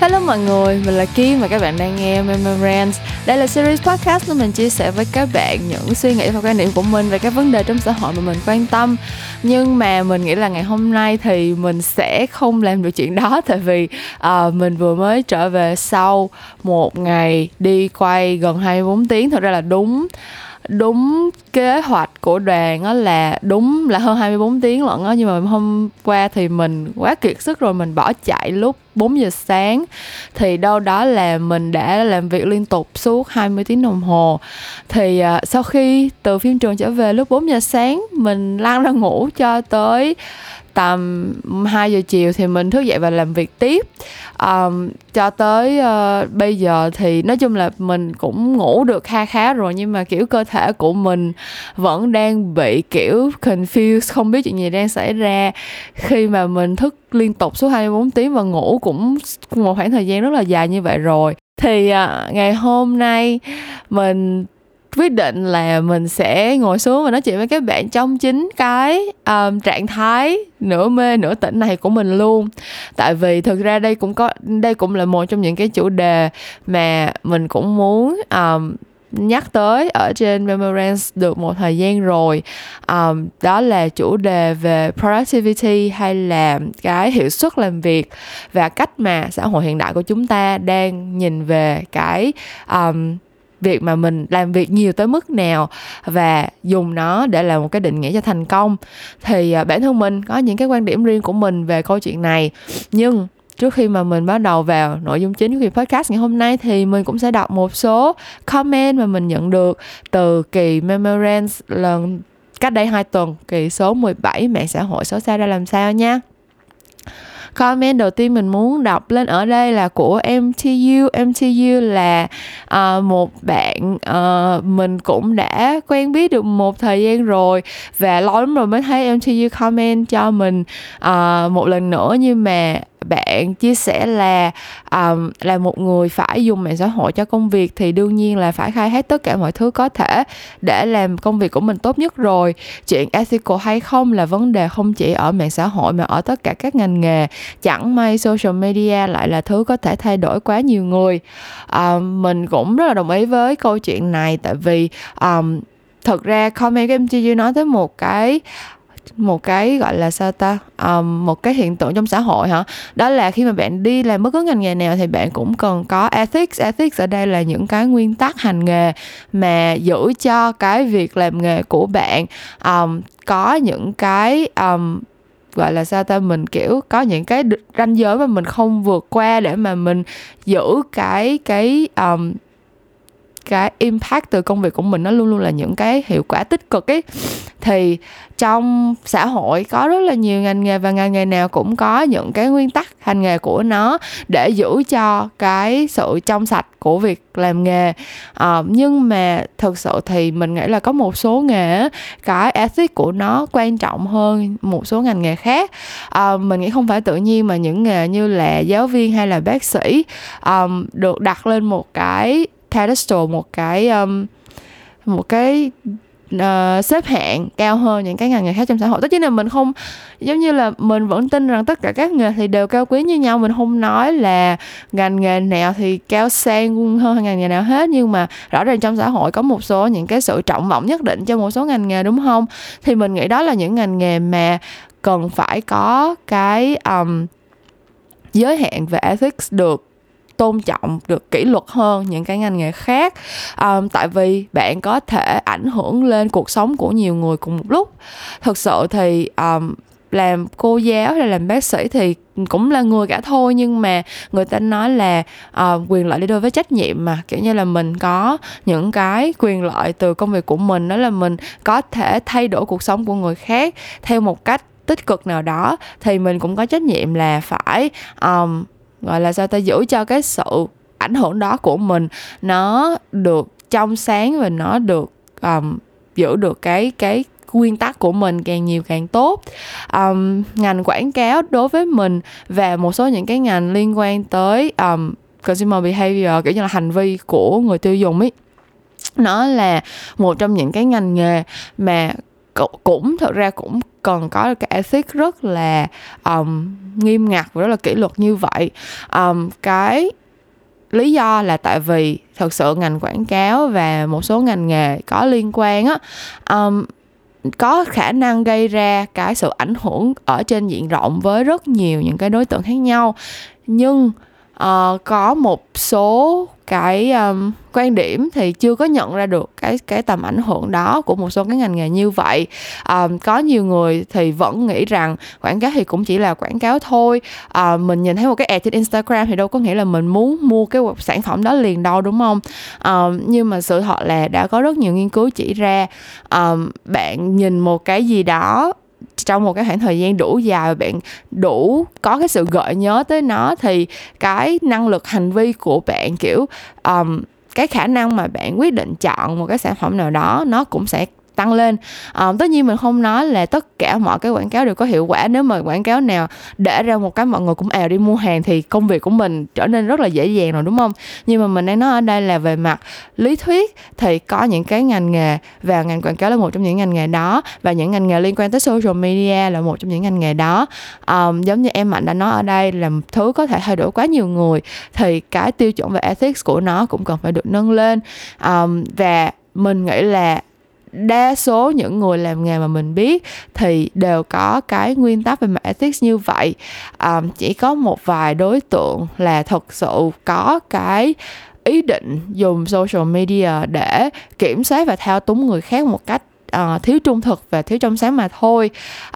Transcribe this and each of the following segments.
Hello mọi người, mình là Kim và các bạn đang nghe Memorands. Đây là series podcast nơi mình chia sẻ với các bạn những suy nghĩ và quan điểm của mình về các vấn đề trong xã hội mà mình quan tâm. Nhưng mà mình nghĩ là ngày hôm nay thì mình sẽ không làm được chuyện đó tại vì uh, mình vừa mới trở về sau một ngày đi quay gần 24 tiếng. Thật ra là đúng đúng kế hoạch của đoàn đó là đúng là hơn 24 tiếng lận á nhưng mà hôm qua thì mình quá kiệt sức rồi mình bỏ chạy lúc 4 giờ sáng. Thì đâu đó là mình đã làm việc liên tục suốt 20 tiếng đồng hồ. Thì uh, sau khi từ phim trường trở về lúc 4 giờ sáng mình lăn ra ngủ cho tới tầm 2 giờ chiều thì mình thức dậy và làm việc tiếp. Um, cho tới uh, bây giờ thì nói chung là mình cũng ngủ được kha khá rồi nhưng mà kiểu cơ thể của mình vẫn đang bị kiểu confused không biết chuyện gì đang xảy ra. Khi mà mình thức liên tục suốt 24 tiếng và ngủ cũng một khoảng thời gian rất là dài như vậy rồi thì uh, ngày hôm nay mình quyết định là mình sẽ ngồi xuống và nói chuyện với các bạn trong chính cái um, trạng thái nửa mê nửa tỉnh này của mình luôn. Tại vì thực ra đây cũng có đây cũng là một trong những cái chủ đề mà mình cũng muốn um, nhắc tới ở trên Memorance được một thời gian rồi. Um, đó là chủ đề về productivity hay là cái hiệu suất làm việc và cách mà xã hội hiện đại của chúng ta đang nhìn về cái um, việc mà mình làm việc nhiều tới mức nào và dùng nó để làm một cái định nghĩa cho thành công. Thì à, bản thân mình có những cái quan điểm riêng của mình về câu chuyện này. Nhưng trước khi mà mình bắt đầu vào nội dung chính của podcast ngày hôm nay thì mình cũng sẽ đọc một số comment mà mình nhận được từ kỳ Memorance lần cách đây 2 tuần, kỳ số 17 mạng xã hội xấu xa ra làm sao nha comment đầu tiên mình muốn đọc lên ở đây là của MTU MTU là uh, một bạn uh, mình cũng đã quen biết được một thời gian rồi và lâu lắm rồi mới thấy MTU comment cho mình uh, một lần nữa nhưng mà bạn chia sẻ là um, là một người phải dùng mạng xã hội cho công việc thì đương nhiên là phải khai hết tất cả mọi thứ có thể để làm công việc của mình tốt nhất rồi. Chuyện ethical hay không là vấn đề không chỉ ở mạng xã hội mà ở tất cả các ngành nghề. Chẳng may social media lại là thứ có thể thay đổi quá nhiều người. Um, mình cũng rất là đồng ý với câu chuyện này tại vì um, thật ra comment của chưa nói tới một cái một cái gọi là sao ta? Um, một cái hiện tượng trong xã hội hả? Đó là khi mà bạn đi làm bất cứ ngành nghề nào thì bạn cũng cần có ethics. Ethics ở đây là những cái nguyên tắc hành nghề mà giữ cho cái việc làm nghề của bạn um, có những cái um, gọi là sao ta? Mình kiểu có những cái ranh giới mà mình không vượt qua để mà mình giữ cái cái um, cái impact từ công việc của mình nó luôn luôn là những cái hiệu quả tích cực ấy. Thì trong xã hội có rất là nhiều ngành nghề và ngành nghề nào cũng có những cái nguyên tắc hành nghề của nó để giữ cho cái sự trong sạch của việc làm nghề. À, nhưng mà thực sự thì mình nghĩ là có một số nghề cái ethic của nó quan trọng hơn một số ngành nghề khác. À, mình nghĩ không phải tự nhiên mà những nghề như là giáo viên hay là bác sĩ um, được đặt lên một cái pedestal một cái um, một cái uh, xếp hạng cao hơn những cái ngành nghề khác trong xã hội. Tất nhiên là mình không giống như là mình vẫn tin rằng tất cả các nghề thì đều cao quý như nhau. Mình không nói là ngành nghề nào thì cao sang hơn ngành nghề nào hết nhưng mà rõ ràng trong xã hội có một số những cái sự trọng vọng nhất định cho một số ngành nghề đúng không? Thì mình nghĩ đó là những ngành nghề mà cần phải có cái um, giới hạn về ethics được tôn trọng được kỷ luật hơn những cái ngành nghề khác. Um, tại vì bạn có thể ảnh hưởng lên cuộc sống của nhiều người cùng một lúc. Thực sự thì um, làm cô giáo hay làm bác sĩ thì cũng là người cả thôi nhưng mà người ta nói là uh, quyền lợi đi đôi với trách nhiệm mà. Kiểu như là mình có những cái quyền lợi từ công việc của mình đó là mình có thể thay đổi cuộc sống của người khác theo một cách tích cực nào đó thì mình cũng có trách nhiệm là phải um, gọi là sao ta? Giữ cho cái sự ảnh hưởng đó của mình nó được trong sáng và nó được um, giữ được cái cái nguyên tắc của mình càng nhiều càng tốt. Um, ngành quảng cáo đối với mình và một số những cái ngành liên quan tới um, consumer behavior kiểu như là hành vi của người tiêu dùng ấy nó là một trong những cái ngành nghề mà cũng thật ra cũng cần có cái ethic rất là um, nghiêm ngặt và rất là kỷ luật như vậy. Um, cái lý do là tại vì thật sự ngành quảng cáo và một số ngành nghề có liên quan á um, có khả năng gây ra cái sự ảnh hưởng ở trên diện rộng với rất nhiều những cái đối tượng khác nhau. Nhưng uh, có một số cái um, quan điểm thì chưa có nhận ra được cái cái tầm ảnh hưởng đó của một số cái ngành nghề như vậy. Um, có nhiều người thì vẫn nghĩ rằng quảng cáo thì cũng chỉ là quảng cáo thôi. Uh, mình nhìn thấy một cái ad trên Instagram thì đâu có nghĩa là mình muốn mua cái sản phẩm đó liền đâu đúng không? Um, nhưng mà sự thật là đã có rất nhiều nghiên cứu chỉ ra um, bạn nhìn một cái gì đó trong một cái khoảng thời gian đủ dài và bạn đủ có cái sự gợi nhớ tới nó thì cái năng lực hành vi của bạn kiểu um, cái khả năng mà bạn quyết định chọn một cái sản phẩm nào đó nó cũng sẽ tăng lên. À, tất nhiên mình không nói là tất cả mọi cái quảng cáo đều có hiệu quả. Nếu mà quảng cáo nào để ra một cái mọi người cũng ào đi mua hàng thì công việc của mình trở nên rất là dễ dàng rồi đúng không? Nhưng mà mình đang nói ở đây là về mặt lý thuyết thì có những cái ngành nghề và ngành quảng cáo là một trong những ngành nghề đó và những ngành nghề liên quan tới social media là một trong những ngành nghề đó. Um, giống như em mạnh đã nói ở đây là thứ có thể thay đổi quá nhiều người thì cái tiêu chuẩn về ethics của nó cũng cần phải được nâng lên. Um, và mình nghĩ là đa số những người làm nghề mà mình biết thì đều có cái nguyên tắc về mặt ethics như vậy. Um, chỉ có một vài đối tượng là thật sự có cái ý định dùng social media để kiểm soát và thao túng người khác một cách uh, thiếu trung thực và thiếu trong sáng mà thôi.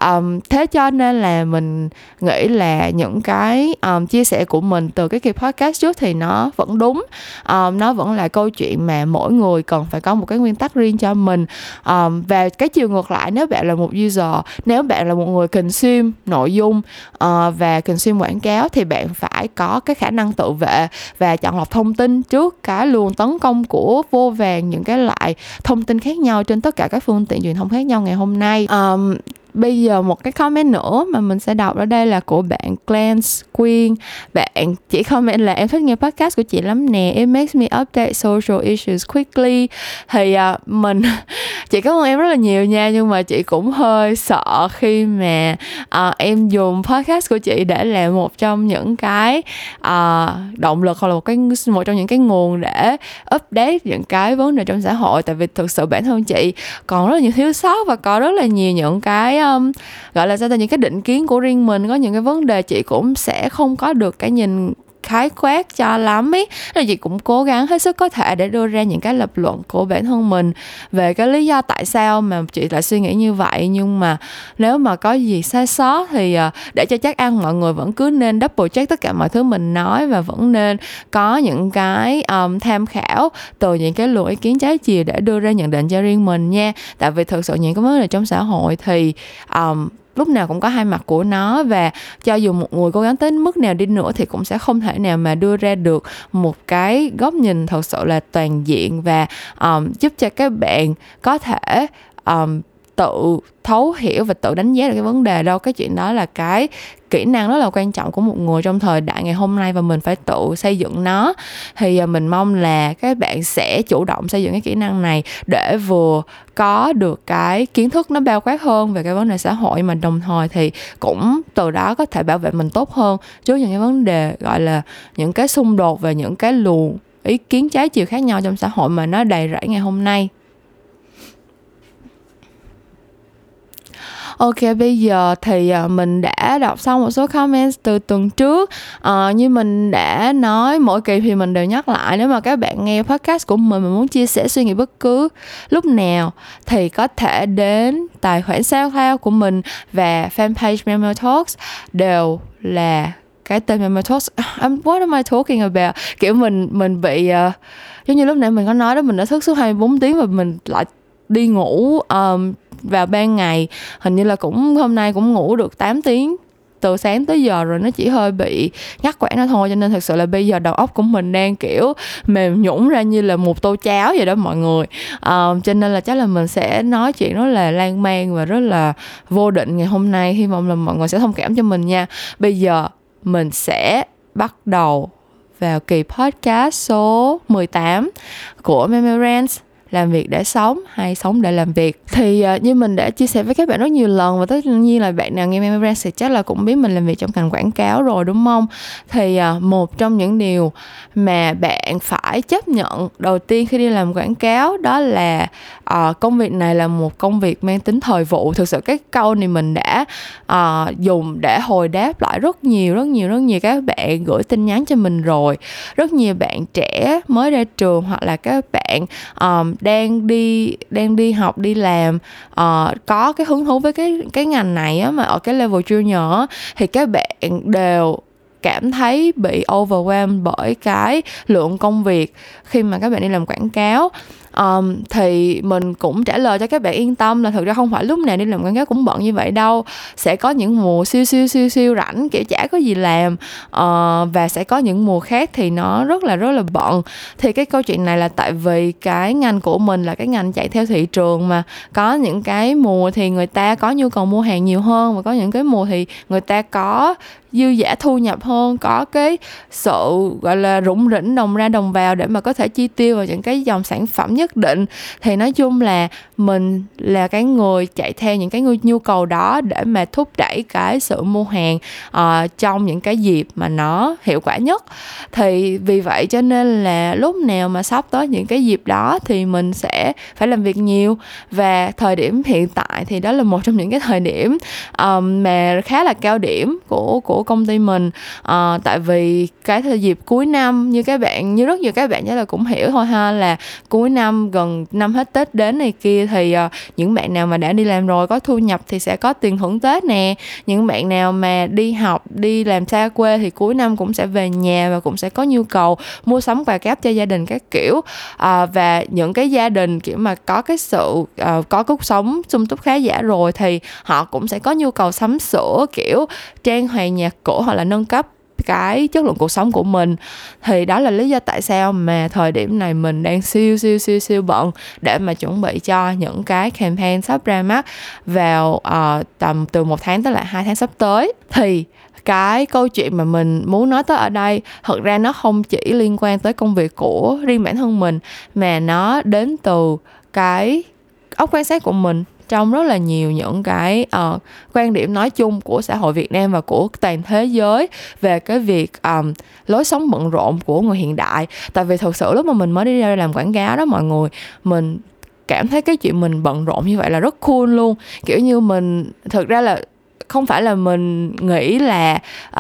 Um, thế cho nên là mình nghĩ là những cái um, chia sẻ của mình từ cái kỳ podcast trước thì nó vẫn đúng. Um, nó vẫn là câu chuyện mà mỗi người cần phải có một cái nguyên tắc riêng cho mình. Um, và cái chiều ngược lại nếu bạn là một user nếu bạn là một người consume nội dung uh, và consume quảng cáo thì bạn phải có cái khả năng tự vệ và chọn lọc thông tin trước cái luồng tấn công của vô vàng những cái loại thông tin khác nhau trên tất cả các phương tiện truyền thông khác nhau ngày hôm nay. Um, bây giờ một cái comment nữa mà mình sẽ đọc ở đây là của bạn Glance Queen bạn chỉ comment là em thích nghe podcast của chị lắm nè it makes me update social issues quickly. Thì uh, mình chị cảm ơn em rất là nhiều nha nhưng mà chị cũng hơi sợ khi mà uh, em dùng podcast của chị để làm một trong những cái uh, động lực hoặc là một cái một trong những cái nguồn để update những cái vấn đề trong xã hội. Tại vì thực sự bản thân chị còn rất là nhiều thiếu sót và có rất là nhiều những cái um, gọi là sao ta những cái định kiến của riêng mình có những cái vấn đề chị cũng sẽ không có được cái nhìn khái quát cho lắm ấy. Nên chị cũng cố gắng hết sức có thể để đưa ra những cái lập luận của bản thân mình về cái lý do tại sao mà chị lại suy nghĩ như vậy. Nhưng mà nếu mà có gì sai sót thì à, để cho chắc ăn mọi người vẫn cứ nên double check tất cả mọi thứ mình nói và vẫn nên có những cái um, tham khảo từ những cái luồng ý kiến trái chiều để đưa ra nhận định cho riêng mình nha. Tại vì thực sự những cái vấn đề trong xã hội thì um, lúc nào cũng có hai mặt của nó và cho dù một người cố gắng tới mức nào đi nữa thì cũng sẽ không thể nào mà đưa ra được một cái góc nhìn thật sự là toàn diện và um, giúp cho các bạn có thể um, tự thấu hiểu và tự đánh giá được cái vấn đề đâu. Cái chuyện đó là cái kỹ năng rất là quan trọng của một người trong thời đại ngày hôm nay và mình phải tự xây dựng nó. Thì à, mình mong là các bạn sẽ chủ động xây dựng cái kỹ năng này để vừa có được cái kiến thức nó bao quát hơn về cái vấn đề xã hội mà đồng thời thì cũng từ đó có thể bảo vệ mình tốt hơn trước những cái vấn đề, gọi là, những cái xung đột và những cái luồng ý kiến trái chiều khác nhau trong xã hội mà nó đầy rẫy ngày hôm nay. Ok bây giờ thì ờ, mình đã đọc xong một số comments từ tuần trước. À, như mình đã nói mỗi kỳ thì mình đều nhắc lại nếu mà các bạn nghe podcast của mình mà muốn chia sẻ suy nghĩ bất cứ lúc nào thì có thể đến tài khoản SoundCloud của mình và fanpage Memo Talks đều là cái tên Memo Talks. I'm, what am I talking about? Kiểu mình mình bị uh, giống như lúc nãy mình có nói đó mình đã thức suốt 24 tiếng và mình lại đi ngủ um, vào ban ngày. Hình như là cũng hôm nay cũng ngủ được 8 tiếng. Từ sáng tới giờ rồi nó chỉ hơi bị ngắt quãng nó thôi cho nên thật sự là bây giờ đầu óc của mình đang kiểu mềm nhũng ra như là một tô cháo vậy đó mọi người. Uh, cho nên là chắc là mình sẽ nói chuyện rất là lan man và rất là vô định ngày hôm nay. Hy vọng là mọi người sẽ thông cảm cho mình nha. Bây giờ mình sẽ bắt đầu vào kỳ podcast số 18 của Memorance làm việc để sống hay sống để làm việc. Thì uh, như mình đã chia sẻ với các bạn rất nhiều lần và tất nhiên là bạn nào nghe memory sẽ thì chắc là cũng biết mình làm việc trong ngành quảng cáo rồi đúng không? Thì uh, một trong những điều mà bạn phải chấp nhận đầu tiên khi đi làm quảng cáo đó là uh, công việc này là một công việc mang tính thời vụ. Thực sự cái câu này mình đã uh, dùng để hồi đáp lại rất nhiều rất nhiều rất nhiều các bạn gửi tin nhắn cho mình rồi. Rất nhiều bạn trẻ mới ra trường hoặc là các bạn um, đang đi đang đi học đi làm uh, có cái hứng thú với cái cái ngành này á mà ở cái level junior thì các bạn đều cảm thấy bị overwhelmed bởi cái lượng công việc khi mà các bạn đi làm quảng cáo um, thì mình cũng trả lời cho các bạn yên tâm là thực ra không phải lúc nào đi làm quảng cáo cũng bận như vậy đâu. Sẽ có những mùa siêu siêu siêu siêu rảnh kiểu chả có gì làm uh, và sẽ có những mùa khác thì nó rất là rất là bận. Thì cái câu chuyện này là tại vì cái ngành của mình là cái ngành chạy theo thị trường mà. Có những cái mùa thì người ta có nhu cầu mua hàng nhiều hơn và có những cái mùa thì người ta có dư giả thu nhập hơn có cái sự gọi là rủng rỉnh đồng ra đồng vào để mà có thể chi tiêu vào những cái dòng sản phẩm nhất định. Thì nói chung là mình là cái người chạy theo những cái nhu cầu đó để mà thúc đẩy cái sự mua hàng uh, trong những cái dịp mà nó hiệu quả nhất. Thì vì vậy cho nên là lúc nào mà sắp tới những cái dịp đó thì mình sẽ phải làm việc nhiều. Và thời điểm hiện tại thì đó là một trong những cái thời điểm um, mà khá là cao điểm của của công ty mình. Uh, tại vì cái thời dịp cuối năm như các bạn như rất nhiều các bạn chắc là cũng hiểu thôi ha là cuối năm gần năm hết tết đến này kia thì uh, những bạn nào mà đã đi làm rồi có thu nhập thì sẽ có tiền thưởng tết nè. Những bạn nào mà đi học đi làm xa quê thì cuối năm cũng sẽ về nhà và cũng sẽ có nhu cầu mua sắm quà cáp cho gia đình các kiểu. Uh, và những cái gia đình kiểu mà có cái sự uh, có cuộc sống sung túc khá giả rồi thì họ cũng sẽ có nhu cầu sắm sửa kiểu trang hoàng nhà cổ hoặc là nâng cấp cái chất lượng cuộc sống của mình. Thì đó là lý do tại sao mà thời điểm này mình đang siêu siêu siêu siêu bận để mà chuẩn bị cho những cái campaign sắp ra mắt vào uh, tầm từ một tháng tới lại hai tháng sắp tới. Thì cái câu chuyện mà mình muốn nói tới ở đây thật ra nó không chỉ liên quan tới công việc của riêng bản thân mình mà nó đến từ cái óc quan sát của mình trong rất là nhiều những cái uh, quan điểm nói chung của xã hội Việt Nam và của toàn thế giới về cái việc um, lối sống bận rộn của người hiện đại. Tại vì thực sự lúc mà mình mới đi ra làm quảng cáo đó mọi người mình cảm thấy cái chuyện mình bận rộn như vậy là rất cool luôn. Kiểu như mình thực ra là không phải là mình nghĩ là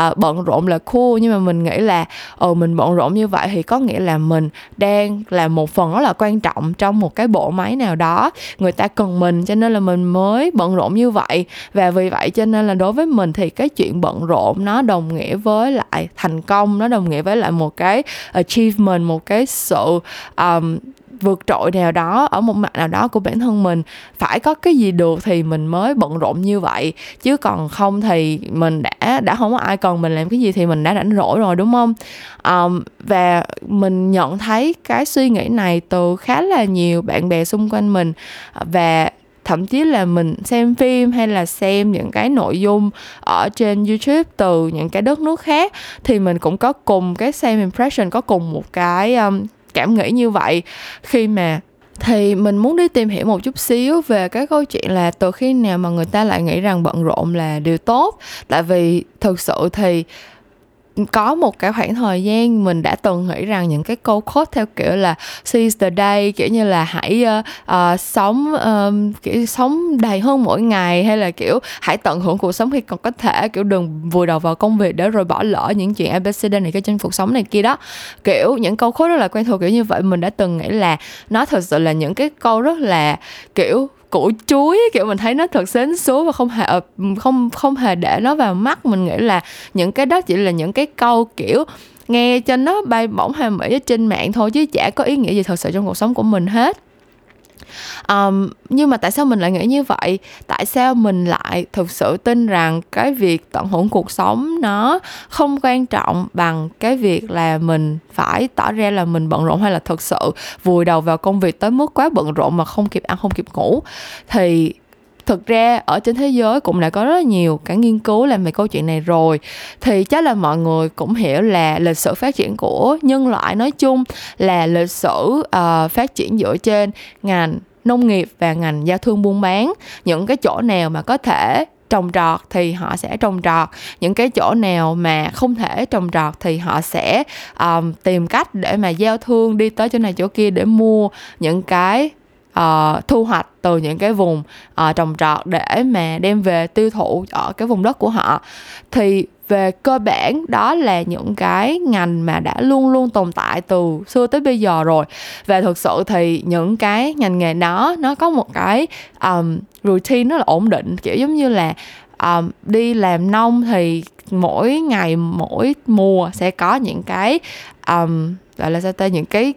uh, bận rộn là cool nhưng mà mình nghĩ là ờ mình bận rộn như vậy thì có nghĩa là mình đang là một phần rất là quan trọng trong một cái bộ máy nào đó. Người ta cần mình cho nên là mình mới bận rộn như vậy. Và vì vậy cho nên là đối với mình thì cái chuyện bận rộn nó đồng nghĩa với lại thành công nó đồng nghĩa với lại một cái achievement một cái sự um, vượt trội nào đó ở một mặt nào đó của bản thân mình phải có cái gì được thì mình mới bận rộn như vậy. Chứ còn không thì mình đã đã không có ai cần mình làm cái gì thì mình đã rảnh rỗi rồi đúng không? Um, và mình nhận thấy cái suy nghĩ này từ khá là nhiều bạn bè xung quanh mình và thậm chí là mình xem phim hay là xem những cái nội dung ở trên YouTube từ những cái đất nước khác thì mình cũng có cùng cái same impression có cùng một cái um, cảm nghĩ như vậy. Khi mà thì mình muốn đi tìm hiểu một chút xíu về cái câu chuyện là từ khi nào mà người ta lại nghĩ rằng bận rộn là điều tốt. Tại vì thực sự thì có một cái khoảng thời gian mình đã từng nghĩ rằng những cái câu quote theo kiểu là seize the day kiểu như là hãy uh, uh, sống uh, kiểu sống đầy hơn mỗi ngày hay là kiểu hãy tận hưởng cuộc sống khi còn có thể kiểu đừng vùi đầu vào công việc để rồi bỏ lỡ những chuyện abcd này cái trên cuộc sống này kia đó kiểu những câu quote rất là quen thuộc kiểu như vậy mình đã từng nghĩ là nó thật sự là những cái câu rất là kiểu củ chuối kiểu, mình thấy nó thật xến số và không hề không không hề để nó vào mắt. Mình nghĩ là những cái đó chỉ là những cái câu, kiểu, nghe cho nó bay bổng hàm mỹ trên mạng thôi, chứ chả có ý nghĩa gì thật sự trong cuộc sống của mình hết um, nhưng mà tại sao mình lại nghĩ như vậy? Tại sao mình lại thực sự tin rằng cái việc tận hưởng cuộc sống nó không quan trọng bằng cái việc là mình phải tỏ ra là mình bận rộn hay là thực sự vùi đầu vào công việc tới mức quá bận rộn mà không kịp ăn không kịp ngủ? Thì thực ra ở trên thế giới cũng đã có rất là nhiều cái nghiên cứu làm về câu chuyện này rồi. Thì chắc là mọi người cũng hiểu là lịch sử phát triển của nhân loại nói chung là lịch sử uh, phát triển dựa trên ngành nông nghiệp và ngành giao thương buôn bán. Những cái chỗ nào mà có thể trồng trọt thì họ sẽ trồng trọt. Những cái chỗ nào mà không thể trồng trọt thì họ sẽ um, tìm cách để mà giao thương đi tới chỗ này chỗ kia để mua những cái uh, thu hoạch từ những cái vùng uh, trồng trọt để mà đem về tiêu thụ ở cái vùng đất của họ. Thì về cơ bản đó là những cái ngành mà đã luôn luôn tồn tại từ xưa tới bây giờ rồi. Và thực sự thì những cái ngành nghề đó nó có một cái um, routine rất là ổn định. Kiểu giống như là um, đi làm nông thì mỗi ngày mỗi mùa sẽ có những cái um, gọi là sao ta những cái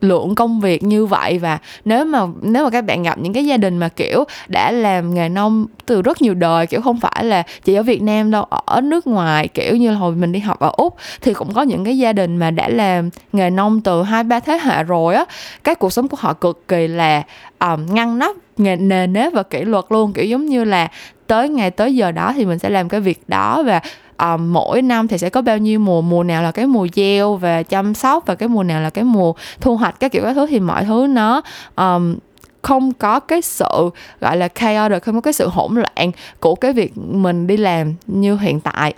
lượng công việc như vậy và nếu mà nếu mà các bạn gặp những cái gia đình mà kiểu đã làm nghề nông từ rất nhiều đời kiểu không phải là chỉ ở Việt Nam đâu ở nước ngoài kiểu như là hồi mình đi học ở Úc thì cũng có những cái gia đình mà đã làm nghề nông từ hai ba thế hệ rồi á cái cuộc sống của họ cực kỳ là um, ngăn nắp nghề nề nếp và kỷ luật luôn. Kiểu giống như là tới ngày tới giờ đó thì mình sẽ làm cái việc đó và um, mỗi năm thì sẽ có bao nhiêu mùa? Mùa nào là cái mùa gieo và chăm sóc và cái mùa nào là cái mùa thu hoạch các kiểu các thứ thì mọi thứ nó um, không có cái sự gọi là chaos không có cái sự hỗn loạn của cái việc mình đi làm như hiện tại.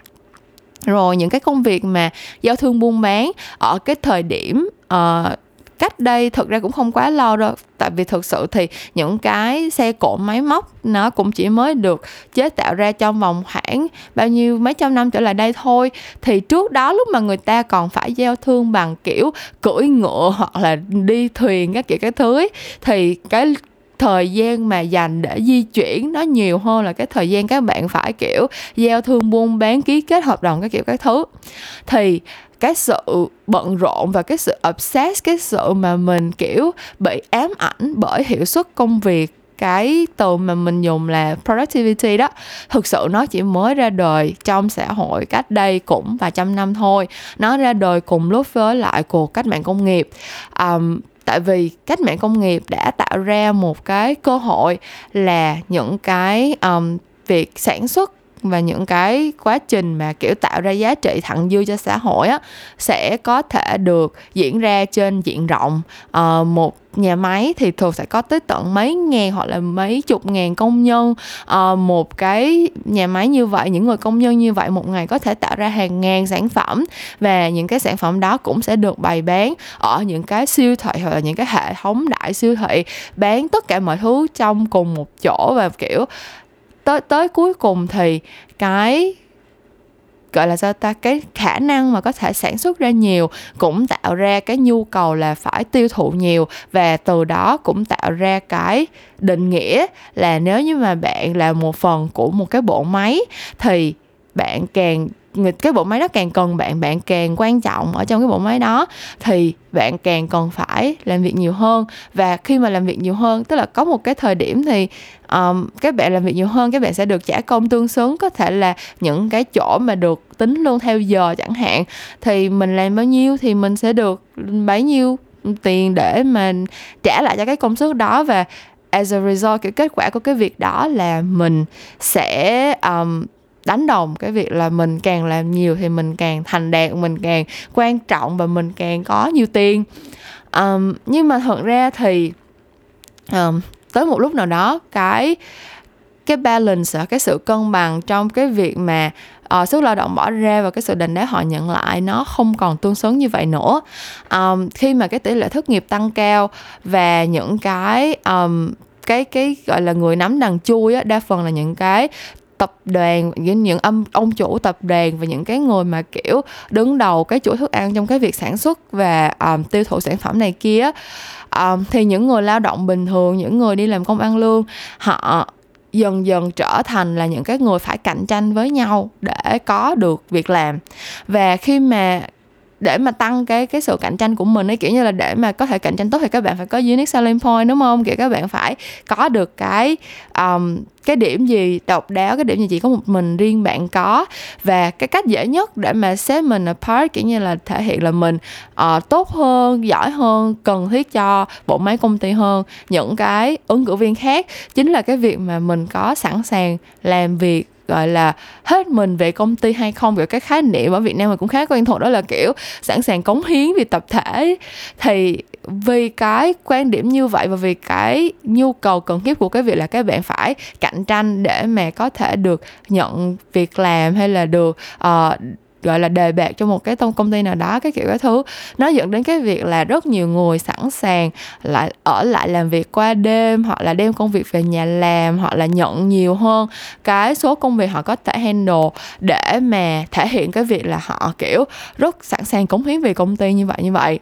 Rồi những cái công việc mà giao thương buôn bán ở cái thời điểm uh, cách đây thực ra cũng không quá lâu đâu. Tại vì thực sự thì những cái xe cộ máy móc nó cũng chỉ mới được chế tạo ra trong vòng khoảng bao nhiêu mấy trăm năm trở lại đây thôi. Thì trước đó lúc mà người ta còn phải giao thương bằng kiểu cưỡi ngựa hoặc là đi thuyền các kiểu cái thứ ấy, thì cái thời gian mà dành để di chuyển nó nhiều hơn là cái thời gian các bạn phải kiểu giao thương buôn bán ký kết hợp đồng các kiểu các thứ. Thì cái sự bận rộn và cái sự obsess cái sự mà mình kiểu bị ám ảnh bởi hiệu suất công việc cái từ mà mình dùng là productivity đó thực sự nó chỉ mới ra đời trong xã hội cách đây cũng vài trăm năm thôi. Nó ra đời cùng lúc với lại cuộc cách mạng công nghiệp. Um, tại vì cách mạng công nghiệp đã tạo ra một cái cơ hội là những cái um, việc sản xuất và những cái quá trình mà kiểu tạo ra giá trị thặng dư cho xã hội á sẽ có thể được diễn ra trên diện rộng. À, một nhà máy thì thường sẽ có tới tận mấy ngàn hoặc là mấy chục ngàn công nhân. À, một cái nhà máy như vậy những người công nhân như vậy một ngày có thể tạo ra hàng ngàn sản phẩm và những cái sản phẩm đó cũng sẽ được bày bán ở những cái siêu thị hoặc là những cái hệ thống đại siêu thị bán tất cả mọi thứ trong cùng một chỗ và kiểu tới tới cuối cùng thì cái, gọi là sao ta, cái khả năng mà có thể sản xuất ra nhiều cũng tạo ra cái nhu cầu là phải tiêu thụ nhiều. Và từ đó cũng tạo ra cái định nghĩa là nếu như mà bạn là một phần của một cái bộ máy thì bạn càng cái bộ máy đó càng cần bạn bạn càng quan trọng ở trong cái bộ máy đó thì bạn càng cần phải làm việc nhiều hơn. Và khi mà làm việc nhiều hơn, tức là có một cái thời điểm thì um, các bạn làm việc nhiều hơn các bạn sẽ được trả công tương xứng có thể là những cái chỗ mà được tính luôn theo giờ chẳng hạn. Thì mình làm bao nhiêu thì mình sẽ được bấy nhiêu tiền để mà trả lại cho cái công sức đó. Và as a result cái kết quả của cái việc đó là mình sẽ um, đánh đồng cái việc là mình càng làm nhiều thì mình càng thành đạt mình càng quan trọng và mình càng có nhiều tiền. Um, nhưng mà thật ra thì um, tới một lúc nào đó cái cái balance cái sự cân bằng trong cái việc mà ờ, uh, sức lao động bỏ ra và cái sự đền đáp họ nhận lại nó không còn tương xứng như vậy nữa. Um, khi mà cái tỷ lệ thất nghiệp tăng cao và những cái um, cái cái gọi là người nắm đằng chui á đa phần là những cái tập đoàn những những âm ông chủ tập đoàn và những cái người mà kiểu đứng đầu cái chuỗi thức ăn trong cái việc sản xuất và um, tiêu thụ sản phẩm này kia um, thì những người lao động bình thường những người đi làm công ăn lương họ dần dần trở thành là những cái người phải cạnh tranh với nhau để có được việc làm. Và khi mà để mà tăng cái cái sự cạnh tranh của mình ấy kiểu như là để mà có thể cạnh tranh tốt thì các bạn phải có unique selling point đúng không? Kiểu các bạn phải có được cái um, cái điểm gì độc đáo cái điểm gì chỉ có một mình riêng bạn có. Và cái cách dễ nhất để mà xếp mình apart kiểu như là thể hiện là mình uh, tốt hơn giỏi hơn cần thiết cho bộ máy công ty hơn những cái ứng cử viên khác chính là cái việc mà mình có sẵn sàng làm việc gọi là hết mình về công ty hay không kiểu cái khái niệm ở Việt Nam mình cũng khá quen thuộc đó là kiểu sẵn sàng cống hiến vì tập thể. Thì vì cái quan điểm như vậy và vì cái nhu cầu cần thiết của cái việc là các bạn phải cạnh tranh để mà có thể được nhận việc làm hay là được uh, gọi là đề bạc cho một cái tông, công ty nào đó, cái kiểu cái thứ. Nó dẫn đến cái việc là rất nhiều người sẵn sàng lại ở lại làm việc qua đêm, hoặc là đem công việc về nhà làm, hoặc là nhận nhiều hơn cái số công việc họ có thể handle để mà thể hiện cái việc là họ, kiểu, rất sẵn sàng cống hiến về công ty như vậy như vậy.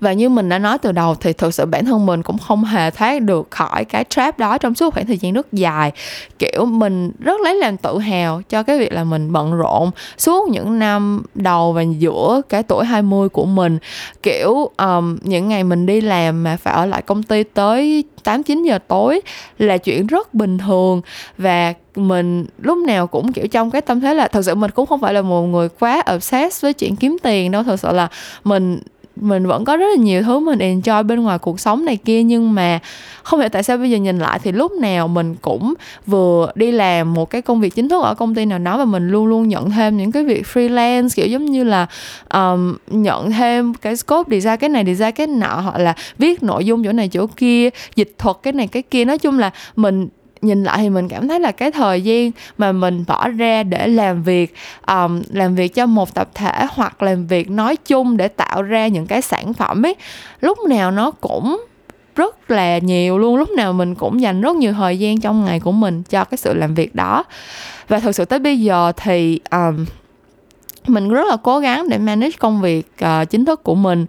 Và như mình đã nói từ đầu thì thực sự bản thân mình cũng không hề thoát được khỏi cái trap đó trong suốt khoảng thời gian rất dài. Kiểu mình rất lấy làm tự hào cho cái việc là mình bận rộn suốt những năm đầu và giữa cái tuổi 20 của mình. Kiểu um, những ngày mình đi làm mà phải ở lại công ty tới 8 9 giờ tối là chuyện rất bình thường. Và mình lúc nào cũng kiểu trong cái tâm thế là thật sự mình cũng không phải là một người quá obsessed với chuyện kiếm tiền đâu. Thật sự là mình mình vẫn có rất là nhiều thứ mình enjoy bên ngoài cuộc sống này kia nhưng mà không hiểu tại sao bây giờ nhìn lại thì lúc nào mình cũng vừa đi làm một cái công việc chính thức ở công ty nào đó và mình luôn luôn nhận thêm những cái việc freelance kiểu giống như là um, nhận thêm cái scope design cái này design cái nọ hoặc là viết nội dung chỗ này chỗ kia dịch thuật cái này cái kia. Nói chung là mình nhìn lại thì mình cảm thấy là cái thời gian mà mình bỏ ra để làm việc um, làm việc cho một tập thể hoặc làm việc nói chung để tạo ra những cái sản phẩm ấy lúc nào nó cũng rất là nhiều luôn. Lúc nào mình cũng dành rất nhiều thời gian trong ngày của mình cho cái sự làm việc đó. Và thực sự tới bây giờ thì um, mình rất là cố gắng để manage công việc uh, chính thức của mình.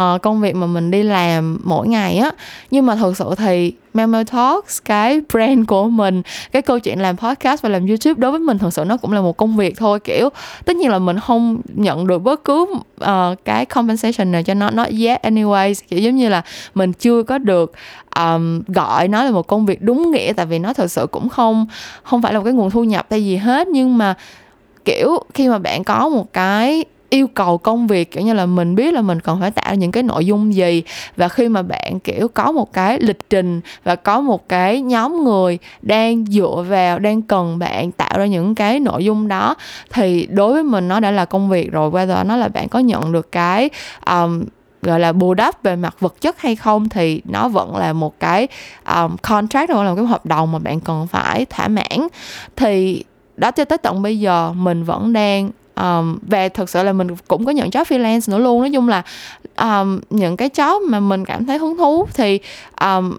Uh, công việc mà mình đi làm mỗi ngày á. Nhưng mà thực sự thì Memo Talks cái brand của mình cái câu chuyện làm podcast và làm YouTube đối với mình thực sự nó cũng là một công việc thôi kiểu tất nhiên là mình không nhận được bất cứ uh, cái compensation nào cho nó nó yet anyways. Kiểu giống như là mình chưa có được um, gọi nó là một công việc đúng nghĩa tại vì nó thực sự cũng không không phải là một cái nguồn thu nhập hay gì hết. Nhưng mà kiểu khi mà bạn có một cái yêu cầu công việc kiểu như là mình biết là mình cần phải tạo những cái nội dung gì và khi mà bạn kiểu có một cái lịch trình và có một cái nhóm người đang dựa vào đang cần bạn tạo ra những cái nội dung đó thì đối với mình nó đã là công việc rồi. Qua đó nó là bạn có nhận được cái um, gọi là bù đắp về mặt vật chất hay không thì nó vẫn là một cái um, contract hoặc là một cái hợp đồng mà bạn cần phải thỏa mãn. Thì đó cho tới tận bây giờ mình vẫn đang um, và thực sự là mình cũng có nhận job freelance nữa luôn. Nói chung là um, những cái job mà mình cảm thấy hứng thú thì um,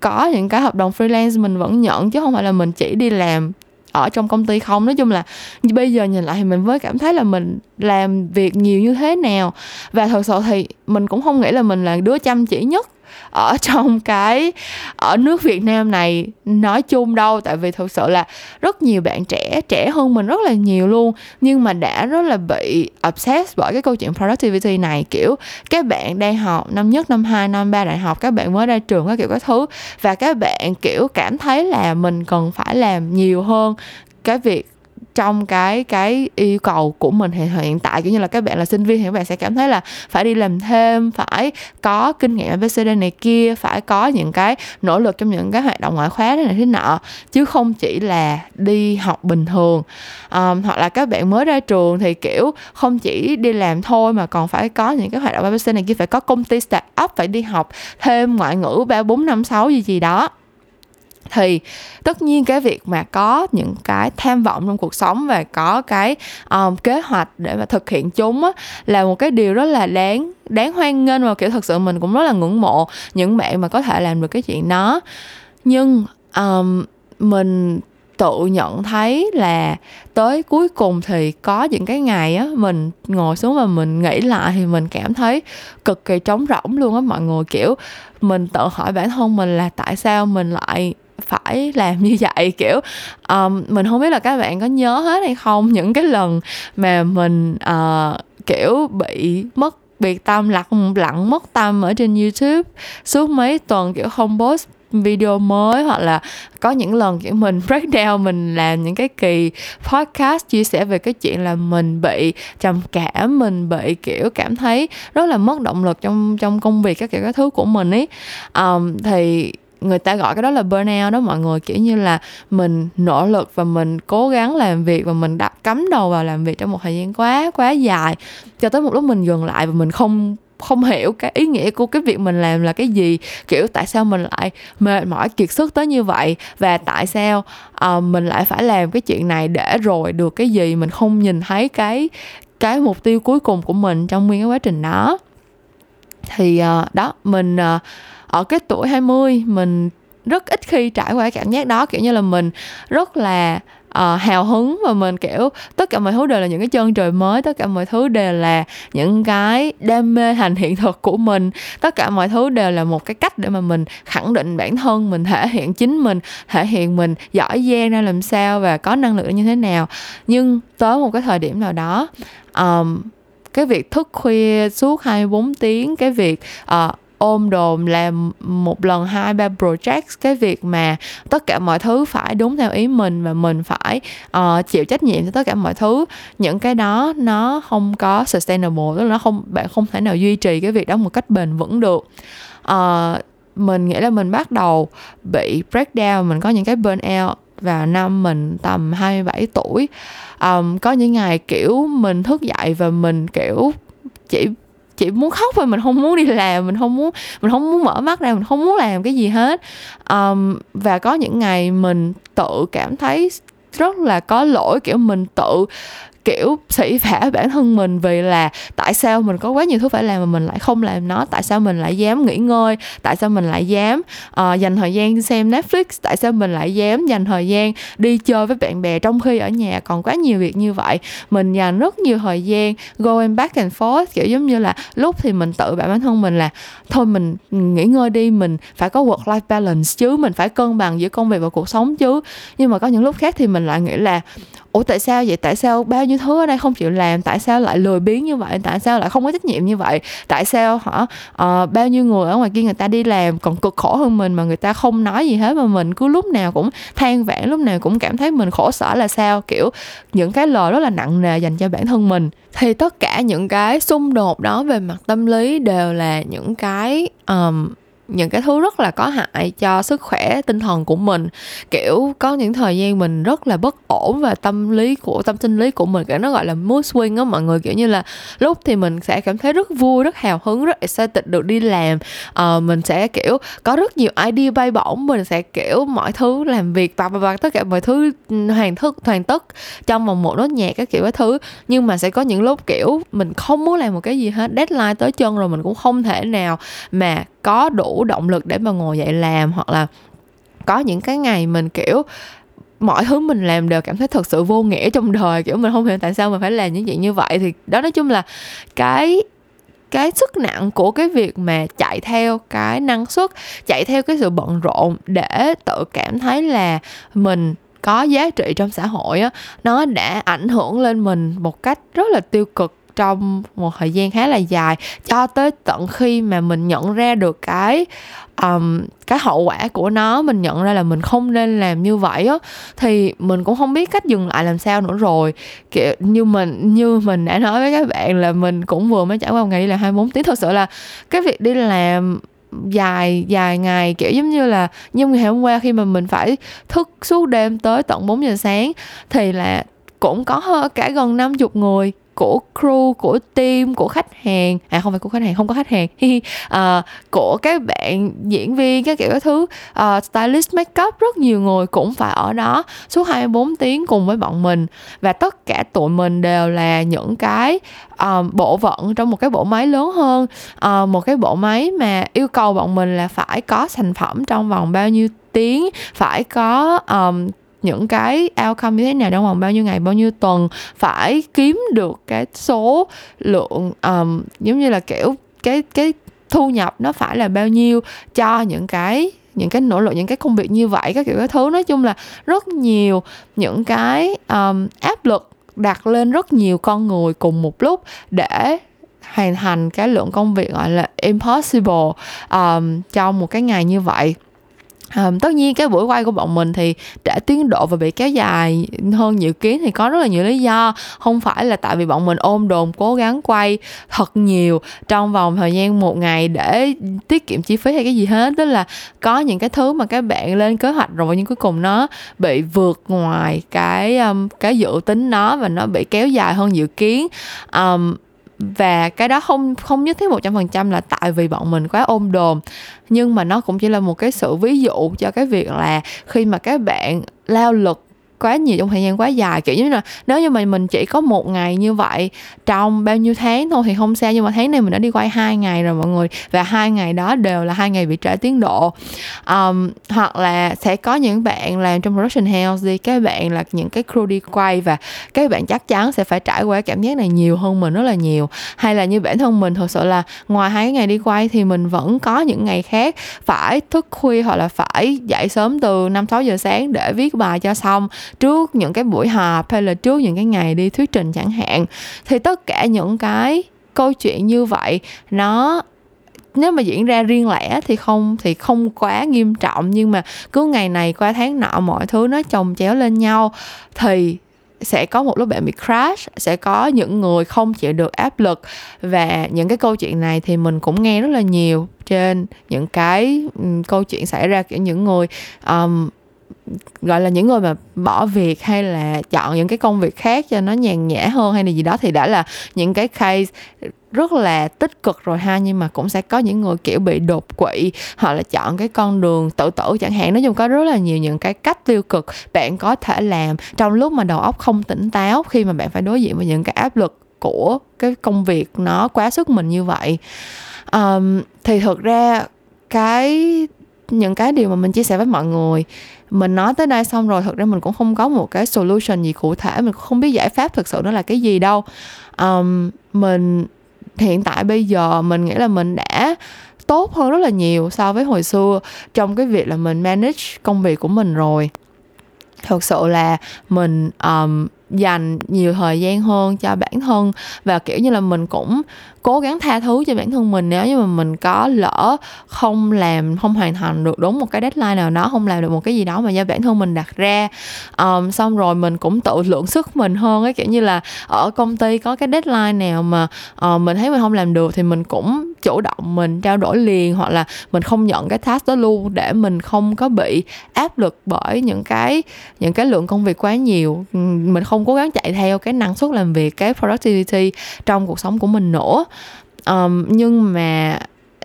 có những cái hợp đồng freelance mình vẫn nhận chứ không phải là mình chỉ đi làm ở trong công ty không. Nói chung là bây giờ nhìn lại thì mình mới cảm thấy là mình làm việc nhiều như thế nào. Và thật sự thì mình cũng không nghĩ là mình là đứa chăm chỉ nhất ở trong cái, ở nước Việt Nam này nói chung đâu. Tại vì thực sự là rất nhiều bạn trẻ trẻ hơn mình rất là nhiều luôn. Nhưng mà đã rất là bị obsessed bởi cái câu chuyện productivity này. Kiểu, các bạn đang học năm nhất, năm hai, năm ba đại học, các bạn mới ra trường các kiểu các thứ. Và các bạn, kiểu, cảm thấy là mình cần phải làm nhiều hơn cái việc trong cái cái yêu cầu của mình hiện hiện tại kiểu như là các bạn là sinh viên thì các bạn sẽ cảm thấy là phải đi làm thêm phải có kinh nghiệm ABCD này kia phải có những cái nỗ lực trong những cái hoạt động ngoại khóa thế này thế nọ. Chứ không chỉ là đi học bình thường. Um, hoặc là các bạn mới ra trường thì kiểu không chỉ đi làm thôi mà còn phải có những cái hoạt động abcd này kia phải có công ty start up phải đi học thêm ngoại ngữ ba bốn năm sáu gì gì đó thì tất nhiên cái việc mà có những cái tham vọng trong cuộc sống và có cái um, kế hoạch để mà thực hiện chúng á, là một cái điều rất là đáng đáng hoan nghênh và kiểu thật sự mình cũng rất là ngưỡng mộ những bạn mà có thể làm được cái chuyện đó. Nhưng um, mình tự nhận thấy là tới cuối cùng thì có những cái ngày á mình ngồi xuống và mình nghĩ lại thì mình cảm thấy cực kỳ trống rỗng luôn á mọi người. Kiểu mình tự hỏi bản thân mình là tại sao mình lại phải làm như vậy kiểu um, mình không biết là các bạn có nhớ hết hay không những cái lần mà mình uh, kiểu bị mất biệt tâm lặng lặng mất tâm ở trên youtube suốt mấy tuần kiểu không post video mới hoặc là có những lần kiểu mình breakdown mình làm những cái kỳ podcast chia sẻ về cái chuyện là mình bị trầm cảm mình bị kiểu cảm thấy rất là mất động lực trong trong công việc các kiểu các thứ của mình ấy. Um, thì người ta gọi cái đó là burnout đó mọi người kiểu như là mình nỗ lực và mình cố gắng làm việc và mình đặt cắm đầu vào làm việc trong một thời gian quá quá dài cho tới một lúc mình dừng lại và mình không không hiểu cái ý nghĩa của cái việc mình làm là cái gì. Kiểu tại sao mình lại mệt mỏi kiệt sức tới như vậy? Và tại sao uh, mình lại phải làm cái chuyện này để rồi được cái gì? Mình không nhìn thấy cái cái mục tiêu cuối cùng của mình trong nguyên cái quá trình đó. Thì uh, đó mình uh, ở cái tuổi 20 mình rất ít khi trải qua cái cảm giác đó. Kiểu như là mình rất là uh, hào hứng và mình kiểu tất cả mọi thứ đều là những cái chân trời mới tất cả mọi thứ đều là những cái đam mê thành hiện thực của mình. Tất cả mọi thứ đều là một cái cách để mà mình khẳng định bản thân mình thể hiện chính mình thể hiện mình giỏi giang ra làm sao và có năng lượng như thế nào. Nhưng tới một cái thời điểm nào đó um, cái việc thức khuya suốt 24 tiếng cái việc uh, ôm đồm làm một lần hai ba project cái việc mà tất cả mọi thứ phải đúng theo ý mình và mình phải uh, chịu trách nhiệm cho tất cả mọi thứ những cái đó nó không có sustainable tức là nó không bạn không thể nào duy trì cái việc đó một cách bền vững được. Uh, mình nghĩ là mình bắt đầu bị breakdown mình có những cái burnout vào năm mình tầm 27 tuổi. Um, có những ngày kiểu mình thức dậy và mình kiểu chỉ chỉ muốn khóc thôi mình không muốn đi làm mình không muốn mình không muốn mở mắt ra mình không muốn làm cái gì hết. Um, và có những ngày mình tự cảm thấy rất là có lỗi kiểu mình tự kiểu sĩ vả bản thân mình vì là tại sao mình có quá nhiều thứ phải làm mà mình lại không làm nó? Tại sao mình lại dám nghỉ ngơi? Tại sao mình lại dám uh, dành thời gian xem Netflix? Tại sao mình lại dám dành thời gian đi chơi với bạn bè trong khi ở nhà? Còn quá nhiều việc như vậy. Mình dành rất nhiều thời gian going back and forth kiểu giống như là lúc thì mình tự bảo bản thân mình là thôi mình nghỉ ngơi đi mình phải có work life balance chứ mình phải cân bằng giữa công việc và cuộc sống chứ. Nhưng mà có những lúc khác thì mình lại nghĩ là ủa tại sao vậy? Tại sao bao nhiêu thứ ở đây không chịu làm? Tại sao lại lười biếng như vậy? Tại sao lại không có trách nhiệm như vậy? Tại sao hả uh, bao nhiêu người ở ngoài kia người ta đi làm còn cực khổ hơn mình mà người ta không nói gì hết mà mình cứ lúc nào cũng than vãn lúc nào cũng cảm thấy mình khổ sở là sao? Kiểu những cái lời rất là nặng nề dành cho bản thân mình. Thì tất cả những cái xung đột đó về mặt tâm lý đều là những cái um, những cái thứ rất là có hại cho sức khỏe tinh thần của mình. Kiểu có những thời gian mình rất là bất ổn và tâm lý của tâm sinh lý của mình cái nó gọi là mood swing á mọi người. Kiểu như là lúc thì mình sẽ cảm thấy rất vui rất hào hứng rất excited được đi làm. Uh, mình sẽ kiểu có rất nhiều idea bay bổng. Mình sẽ kiểu mọi thứ làm việc và và tất cả mọi thứ hoàn thức hoàn tất trong vòng một nốt nhạc các kiểu cái thứ. Nhưng mà sẽ có những lúc kiểu mình không muốn làm một cái gì hết deadline tới chân rồi mình cũng không thể nào mà có đủ động lực để mà ngồi dậy làm, hoặc là có những cái ngày mình, kiểu, mọi thứ mình làm đều cảm thấy thật sự vô nghĩa trong đời, kiểu, mình không hiểu tại sao mình phải làm những chuyện như vậy. Thì đó, nói chung là cái cái sức nặng của cái việc mà chạy theo cái năng suất, chạy theo cái sự bận rộn để tự cảm thấy là mình có giá trị trong xã hội á, nó đã ảnh hưởng lên mình một cách rất là tiêu cực trong một thời gian khá là dài cho tới tận khi mà mình nhận ra được cái um, cái hậu quả của nó mình nhận ra là mình không nên làm như vậy á thì mình cũng không biết cách dừng lại làm sao nữa rồi. Kiểu như mình như mình đã nói với các bạn là mình cũng vừa mới trải qua một ngày đi làm 24 tiếng. Thật sự là cái việc đi làm dài dài ngày kiểu giống như là như ngày hôm qua khi mà mình phải thức suốt đêm tới tận 4 giờ sáng thì là cũng có cả gần 50 người của crew của team của khách hàng. À không phải của khách hàng không có khách hàng. À, uh, của các bạn diễn viên các kiểu các thứ. Uh, stylist makeup rất nhiều người cũng phải ở đó suốt 24 tiếng cùng với bọn mình. Và tất cả tụi mình đều là những cái um, bộ phận trong một cái bộ máy lớn hơn. Uh, một cái bộ máy mà yêu cầu bọn mình là phải có sản phẩm trong vòng bao nhiêu tiếng phải có um, những cái outcome như thế nào trong vòng bao nhiêu ngày bao nhiêu tuần phải kiếm được cái số lượng um, giống như là kiểu cái cái thu nhập nó phải là bao nhiêu cho những cái những cái nỗ lực những cái công việc như vậy các kiểu cái thứ. Nói chung là rất nhiều những cái um, áp lực đặt lên rất nhiều con người cùng một lúc để hoàn thành cái lượng công việc gọi là impossible um, trong một cái ngày như vậy. À, tất nhiên cái buổi quay của bọn mình thì đã tiến độ và bị kéo dài hơn dự kiến thì có rất là nhiều lý do. Không phải là tại vì bọn mình ôm đồn cố gắng quay thật nhiều trong vòng thời gian một ngày để tiết kiệm chi phí hay cái gì hết. Tức là có những cái thứ mà các bạn lên kế hoạch rồi nhưng cuối cùng nó bị vượt ngoài cái um, cái dự tính nó và nó bị kéo dài hơn dự kiến um, và cái đó không không nhất thiết một trăm phần trăm là tại vì bọn mình quá ôm đồm. Nhưng mà nó cũng chỉ là một cái sự ví dụ cho cái việc là khi mà các bạn lao lực quá nhiều trong thời gian quá dài kiểu như là nếu như mà mình chỉ có một ngày như vậy trong bao nhiêu tháng thôi thì không sao nhưng mà tháng này mình đã đi quay hai ngày rồi mọi người và hai ngày đó đều là hai ngày bị trễ tiến độ. Um, hoặc là sẽ có những bạn làm trong production house đi các bạn là những cái crew đi quay và các bạn chắc chắn sẽ phải trải qua cảm giác này nhiều hơn mình rất là nhiều. Hay là như bản thân mình thật sự là ngoài hai ngày đi quay thì mình vẫn có những ngày khác phải thức khuya hoặc là phải dậy sớm từ năm sáu giờ sáng để viết bài cho xong trước những cái buổi họp hay là trước những cái ngày đi thuyết trình chẳng hạn thì tất cả những cái câu chuyện như vậy nó nếu mà diễn ra riêng lẻ thì không thì không quá nghiêm trọng nhưng mà cứ ngày này qua tháng nọ mọi thứ nó chồng chéo lên nhau thì sẽ có một lúc bạn bị crash sẽ có những người không chịu được áp lực. Và những cái câu chuyện này thì mình cũng nghe rất là nhiều trên những cái um, câu chuyện xảy ra kiểu những người um, gọi là những người mà bỏ việc hay là chọn những cái công việc khác cho nó nhàn nhã hơn hay là gì đó thì đã là những cái case rất là tích cực rồi ha. Nhưng mà cũng sẽ có những người kiểu bị đột quỵ hoặc là chọn cái con đường tự tử chẳng hạn. Nói chung có rất là nhiều những cái cách tiêu cực bạn có thể làm trong lúc mà đầu óc không tỉnh táo khi mà bạn phải đối diện với những cái áp lực của cái công việc nó quá sức mình như vậy. Um, thì thực ra cái những cái điều mà mình chia sẻ với mọi người mình nói tới đây xong rồi thật ra mình cũng không có một cái solution gì cụ thể. Mình cũng không biết giải pháp thực sự nó là cái gì đâu. Um, mình hiện tại bây giờ mình nghĩ là mình đã tốt hơn rất là nhiều so với hồi xưa trong cái việc là mình manage công việc của mình rồi. Thực sự là mình um, dành nhiều thời gian hơn cho bản thân và kiểu như là mình cũng cố gắng tha thứ cho bản thân mình nếu như mà mình có lỡ không làm không hoàn thành được đúng một cái deadline nào đó không làm được một cái gì đó mà do bản thân mình đặt ra. Um, xong rồi mình cũng tự lượng sức mình hơn ấy kiểu như là ở công ty có cái deadline nào mà uh, mình thấy mình không làm được thì mình cũng chủ động mình trao đổi liền hoặc là mình không nhận cái task đó luôn để mình không có bị áp lực bởi những cái những cái lượng công việc quá nhiều. Mình không cố gắng chạy theo cái năng suất làm việc cái productivity trong cuộc sống của mình nữa. Um, nhưng mà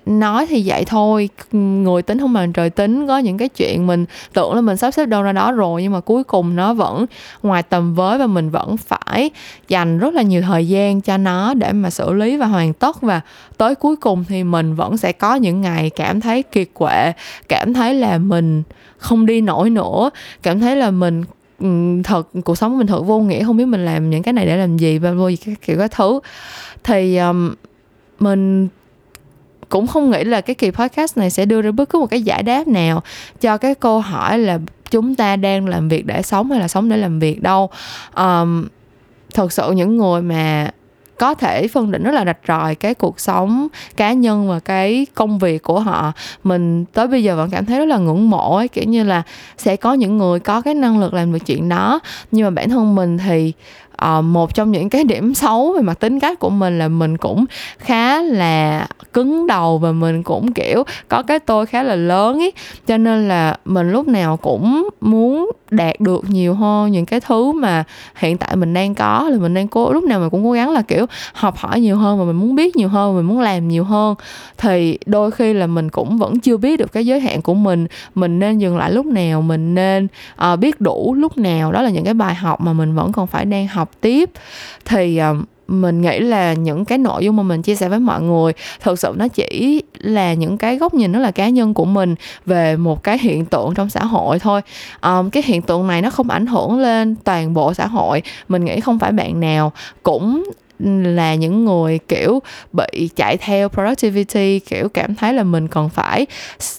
nói thì vậy thôi người tính không bằng trời tính. Có những cái chuyện mình tưởng là mình sắp xếp đâu ra đó rồi nhưng mà cuối cùng nó vẫn ngoài tầm với và mình vẫn phải dành rất là nhiều thời gian cho nó để mà xử lý và hoàn tất. Và tới cuối cùng thì mình vẫn sẽ có những ngày cảm thấy kiệt quệ cảm thấy là mình không đi nổi nữa cảm thấy là mình Ừ, thật cuộc sống của mình thật vô nghĩa không biết mình làm những cái này để làm gì và vô gì các kiểu các thứ. Thì um, mình cũng không nghĩ là cái kỳ podcast này sẽ đưa ra bất cứ một cái giải đáp nào cho cái câu hỏi là chúng ta đang làm việc để sống hay là sống để làm việc đâu. Um, thật sự những người mà có thể phân định rất là rạch ròi cái cuộc sống cá nhân và cái công việc của họ. Mình tới bây giờ vẫn cảm thấy rất là ngưỡng mộ ấy, kiểu như là sẽ có những người có cái năng lực làm được chuyện đó, nhưng mà bản thân mình thì uh, một trong những cái điểm xấu về mặt tính cách của mình là mình cũng khá là cứng đầu và mình cũng kiểu có cái tôi khá là lớn ấy cho nên là mình lúc nào cũng muốn đạt được nhiều hơn những cái thứ mà hiện tại mình đang có là mình đang cố lúc nào mình cũng cố gắng là kiểu học hỏi nhiều hơn và mình muốn biết nhiều hơn mình muốn làm nhiều hơn. Thì đôi khi là mình cũng vẫn chưa biết được cái giới hạn của mình mình nên dừng lại lúc nào mình nên uh, biết đủ lúc nào. Đó là những cái bài học mà mình vẫn còn phải đang học tiếp. Thì ờ, mình nghĩ là những cái nội dung mà mình chia sẻ với mọi người thực sự nó chỉ là những cái góc nhìn rất là cá nhân của mình về một cái hiện tượng trong xã hội thôi. Um, cái hiện tượng này nó không ảnh hưởng lên toàn bộ xã hội mình nghĩ không phải bạn nào. Cũng là những người kiểu bị chạy theo productivity kiểu cảm thấy là mình còn phải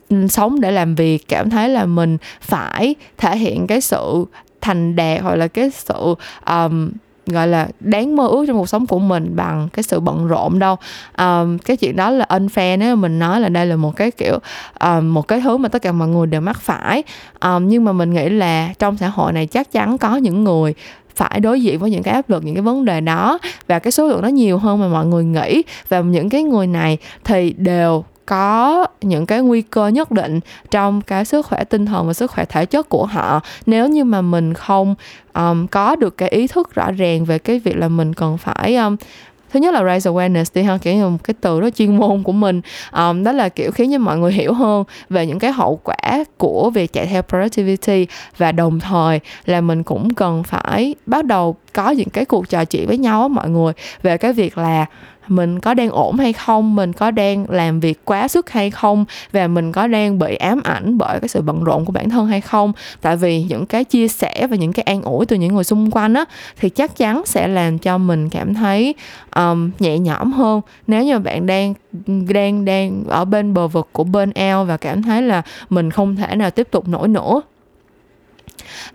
ừ, sống để làm việc cảm thấy là mình phải thể hiện cái sự thành đạt hoặc là cái sự um, gọi là đáng mơ ước trong cuộc sống của mình bằng cái sự bận rộn đâu. Um, cái chuyện đó là unfair nếu mình nói là đây là một cái kiểu um, một cái thứ mà tất cả mọi người đều mắc phải. Um, nhưng mà mình nghĩ là trong xã hội này chắc chắn có những người phải đối diện với những cái áp lực những cái vấn đề đó và cái số lượng nó nhiều hơn mà mọi người nghĩ. Và những cái người này thì đều có những cái nguy cơ nhất định trong cái sức khỏe tinh thần và sức khỏe thể chất của họ. Nếu như mà mình không um, có được cái ý thức rõ ràng về cái việc là mình cần phải um, thứ nhất là raise awareness đi ha kiểu như một cái từ đó chuyên môn của mình. Um, đó là kiểu khiến cho mọi người hiểu hơn về những cái hậu quả của việc chạy theo productivity và đồng thời là mình cũng cần phải bắt đầu có những cái cuộc trò chuyện với nhau á mọi người về cái việc là mình có đang ổn hay không? Mình có đang làm việc quá sức hay không? Và mình có đang bị ám ảnh bởi cái sự bận rộn của bản thân hay không? Tại vì những cái chia sẻ và những cái an ủi từ những người xung quanh á thì chắc chắn sẽ làm cho mình cảm thấy um, nhẹ nhõm hơn. Nếu như bạn đang đang đang ở bên bờ vực của bên eo và cảm thấy là mình không thể nào tiếp tục nổi nữa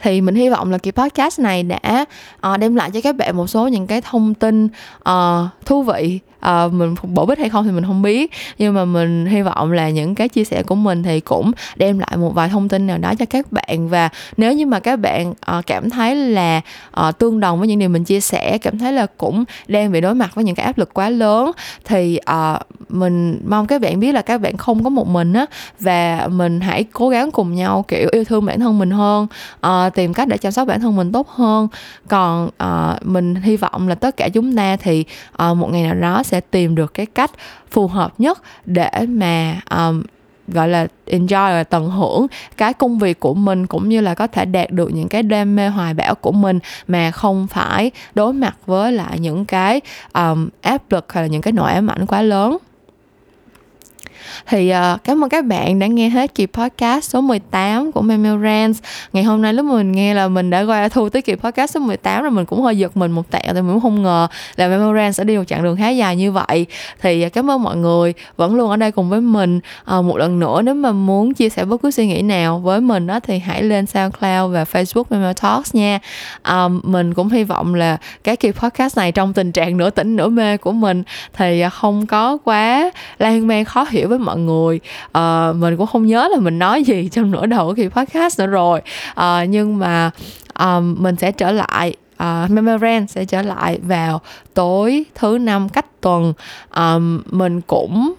thì mình hy vọng là kỳ podcast này đã uh, đem lại cho các bạn một số những cái thông tin uh, thú vị uh, mình bổ ích hay không thì mình không biết. Nhưng mà mình hy vọng là những cái chia sẻ của mình thì cũng đem lại một vài thông tin nào đó cho các bạn. Và nếu như mà các bạn uh, cảm thấy là uh, tương đồng với những điều mình chia sẻ cảm thấy là cũng đang bị đối mặt với những cái áp lực quá lớn thì uh, mình mong các bạn biết là các bạn không có một mình á và mình hãy cố gắng cùng nhau kiểu yêu thương bản thân mình hơn uh, tìm cách để chăm sóc bản thân mình tốt hơn. Còn uh, mình hy vọng là tất cả chúng ta thì uh, một ngày nào đó sẽ tìm được cái cách phù hợp nhất để mà um, gọi là enjoy và tận hưởng cái công việc của mình cũng như là có thể đạt được những cái đam mê hoài bão của mình mà không phải đối mặt với lại những cái um, áp lực hay là những cái nỗi ám ảnh quá lớn thì uh, cảm ơn các bạn đã nghe hết kỳ podcast số 18 của Memorance ngày hôm nay lúc mình nghe là mình đã qua thu tới kỳ podcast số 18 rồi mình cũng hơi giật mình một tẹo tại mình cũng không ngờ là Memorance sẽ đi một chặng đường khá dài như vậy. Thì uh, cảm ơn mọi người vẫn luôn ở đây cùng với mình. Uh, một lần nữa nếu mà muốn chia sẻ bất cứ suy nghĩ nào với mình đó thì hãy lên SoundCloud và Facebook Memo Talks nha. Um, mình cũng hy vọng là cái kỳ podcast này trong tình trạng nửa tỉnh nửa mê của mình thì không có quá lan man khó hiểu với mọi người. À, mình cũng không nhớ là mình nói gì trong nửa đầu của kỳ podcast nữa rồi. À, nhưng mà à, mình sẽ trở lại uh, Memorand sẽ trở lại vào tối thứ năm cách tuần. Um, mình cũng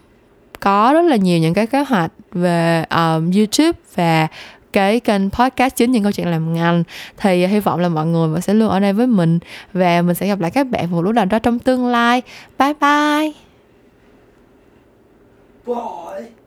có rất là nhiều những cái kế hoạch về um, YouTube và cái kênh podcast chính những câu chuyện làm ngành. Thì hy vọng là mọi người vẫn sẽ luôn ở đây với mình và mình sẽ gặp lại các bạn một lúc nào đó trong tương lai. Bye bye! Bye.